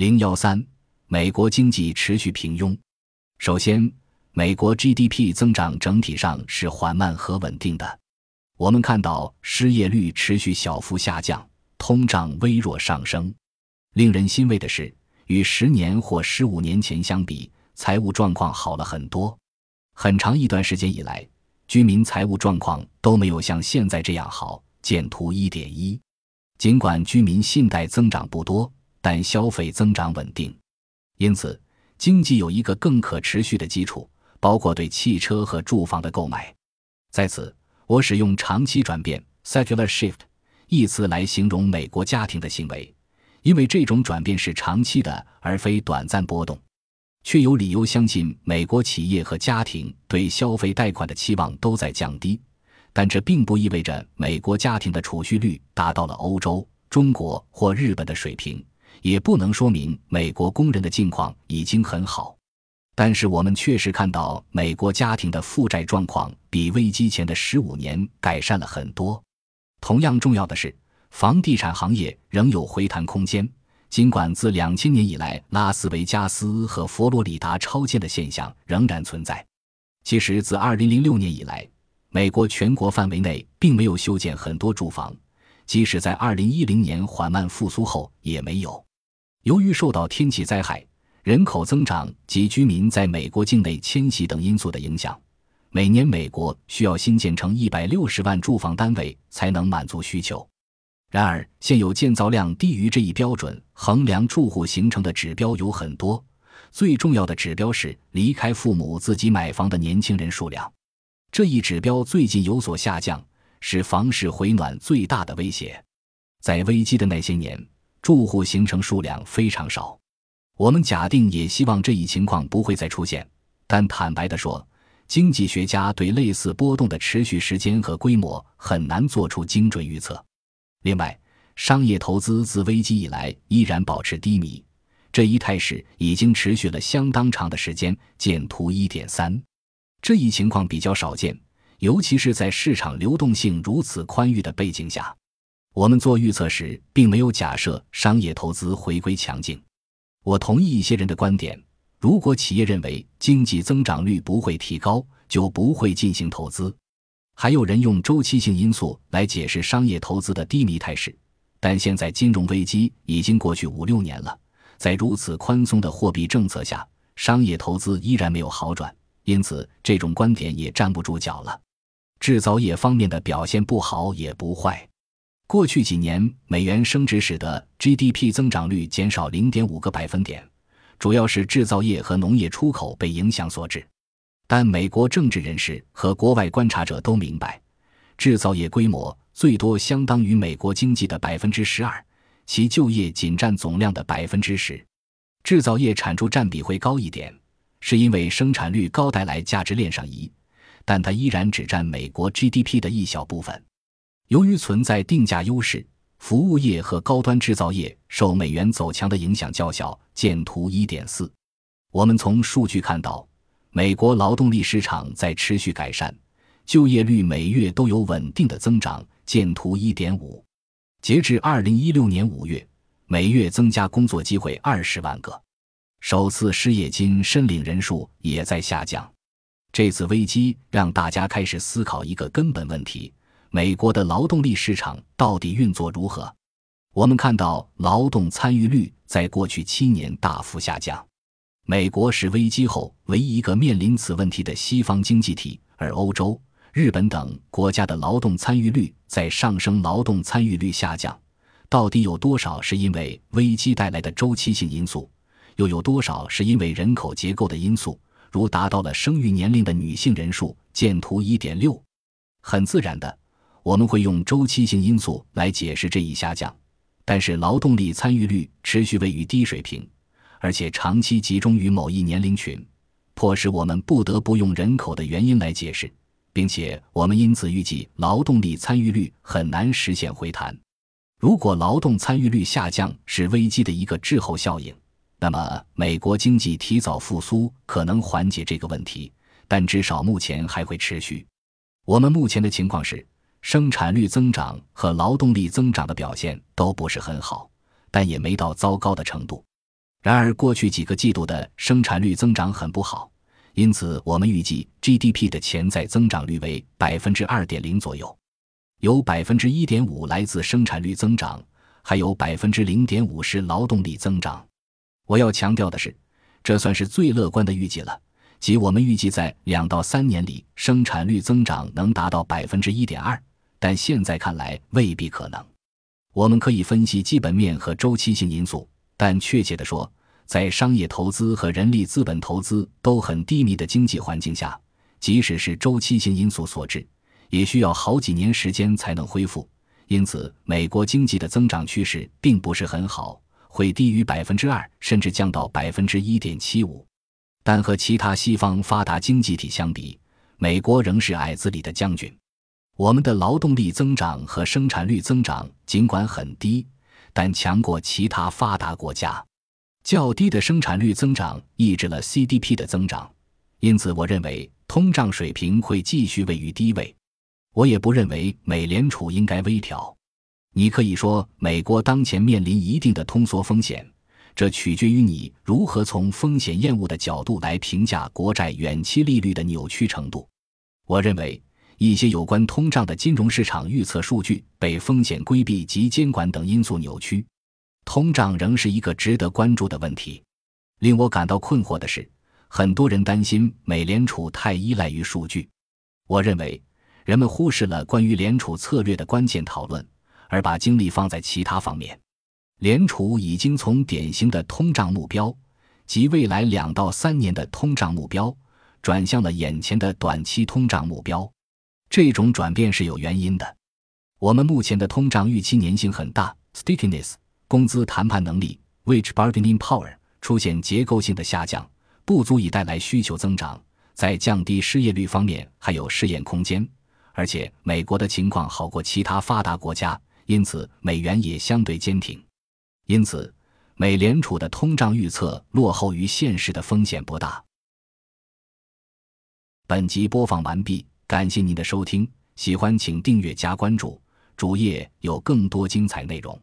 零幺三，美国经济持续平庸。首先，美国 GDP 增长整体上是缓慢和稳定的。我们看到失业率持续小幅下降，通胀微弱上升。令人欣慰的是，与十年或十五年前相比，财务状况好了很多。很长一段时间以来，居民财务状况都没有像现在这样好。见图一点一。尽管居民信贷增长不多，但消费增长稳定，因此经济有一个更可持续的基础，包括对汽车和住房的购买。在此，我使用“长期转变 （secular shift）” 一词来形容美国家庭的行为，因为这种转变是长期的，而非短暂波动。却有理由相信，美国企业和家庭对消费贷款的期望都在降低。但这并不意味着美国家庭的储蓄率达到了欧洲、中国或日本的水平，也不能说明美国工人的境况已经很好。但是我们确实看到，美国家庭的负债状况比危机前的十五年改善了很多。同样重要的是，房地产行业仍有回弹空间。尽管自两千年以来，拉斯维加斯和佛罗里达超建的现象仍然存在，其实自二零零六年以来。美国全国范围内并没有修建很多住房，即使在2010年缓慢复苏后也没有。由于受到天气灾害、人口增长及居民在美国境内迁徙等因素的影响，每年美国需要新建成160万住房单位才能满足需求。然而，现有建造量低于这一标准衡量住户形成的指标有很多，最重要的指标是离开父母自己买房的年轻人数量。这一指标最近有所下降，是房市回暖最大的威胁。在危机的那些年，住户形成数量非常少。我们假定也希望这一情况不会再出现，但坦白地说，经济学家对类似波动的持续时间和规模很难做出精准预测。另外，商业投资自危机以来依然保持低迷，这一态势已经持续了相当长的时间。见图一点三。这一情况比较少见，尤其是在市场流动性如此宽裕的背景下。我们做预测时，并没有假设商业投资回归强劲。我同意一些人的观点：如果企业认为经济增长率不会提高，就不会进行投资。还有人用周期性因素来解释商业投资的低迷态势。但现在金融危机已经过去五六年了，在如此宽松的货币政策下，商业投资依然没有好转。因此，这种观点也站不住脚了。制造业方面的表现不好也不坏。过去几年，美元升值使得 GDP 增长率减少零点五个百分点，主要是制造业和农业出口被影响所致。但美国政治人士和国外观察者都明白，制造业规模最多相当于美国经济的百分之十二，其就业仅占总量的百分之十，制造业产出占比会高一点。是因为生产率高带来价值链上移，但它依然只占美国 GDP 的一小部分。由于存在定价优势，服务业和高端制造业受美元走强的影响较小。见图一点四。我们从数据看到，美国劳动力市场在持续改善，就业率每月都有稳定的增长。见图一点五。截至二零一六年五月，每月增加工作机会二十万个。首次失业金申领人数也在下降，这次危机让大家开始思考一个根本问题：美国的劳动力市场到底运作如何？我们看到劳动参与率在过去七年大幅下降。美国是危机后唯一一个面临此问题的西方经济体，而欧洲、日本等国家的劳动参与率在上升，劳动参与率下降，到底有多少是因为危机带来的周期性因素？又有多少是因为人口结构的因素，如达到了生育年龄的女性人数？见图一点六。很自然的，我们会用周期性因素来解释这一下降。但是劳动力参与率持续位于低水平，而且长期集中于某一年龄群，迫使我们不得不用人口的原因来解释，并且我们因此预计劳动力参与率很难实现回弹。如果劳动参与率下降是危机的一个滞后效应。那么，美国经济提早复苏可能缓解这个问题，但至少目前还会持续。我们目前的情况是，生产率增长和劳动力增长的表现都不是很好，但也没到糟糕的程度。然而，过去几个季度的生产率增长很不好，因此我们预计 GDP 的潜在增长率为百分之二点零左右，有百分之一点五来自生产率增长，还有百分之零点五是劳动力增长。我要强调的是，这算是最乐观的预计了，即我们预计在两到三年里生产率增长能达到百分之一点二，但现在看来未必可能。我们可以分析基本面和周期性因素。但确切地说，在商业投资和人力资本投资都很低迷的经济环境下，即使是周期性因素所致，也需要好几年时间才能恢复。因此，美国经济的增长趋势并不是很好，会低于百分之二，甚至降到百分之一点七五。但和其他西方发达经济体相比，美国仍是矮子里的将军。我们的劳动力增长和生产率增长尽管很低。但强过其他发达国家，较低的生产率增长抑制了 CDP 的增长，因此我认为通胀水平会继续位于低位。我也不认为美联储应该微调。你可以说美国当前面临一定的通缩风险，这取决于你如何从风险厌恶的角度来评价国债远期利率的扭曲程度。我认为。一些有关通胀的金融市场预测数据被风险规避及监管等因素扭曲，通胀仍是一个值得关注的问题。令我感到困惑的是，很多人担心美联储太依赖于数据。我认为，人们忽视了关于联储策略的关键讨论，而把精力放在其他方面。联储已经从典型的通胀目标及未来两到三年的通胀目标，转向了眼前的短期通胀目标。这种转变是有原因的。我们目前的通胀预期粘性很大，stickiness，工资谈判能力 （wage bargaining power） 出现结构性的下降，不足以带来需求增长。在降低失业率方面还有试验空间，而且美国的情况好过其他发达国家，因此美元也相对坚挺。因此，美联储的通胀预测落后于现实的风险不大。本集播放完毕。感谢您的收听，喜欢请订阅加关注，主页有更多精彩内容。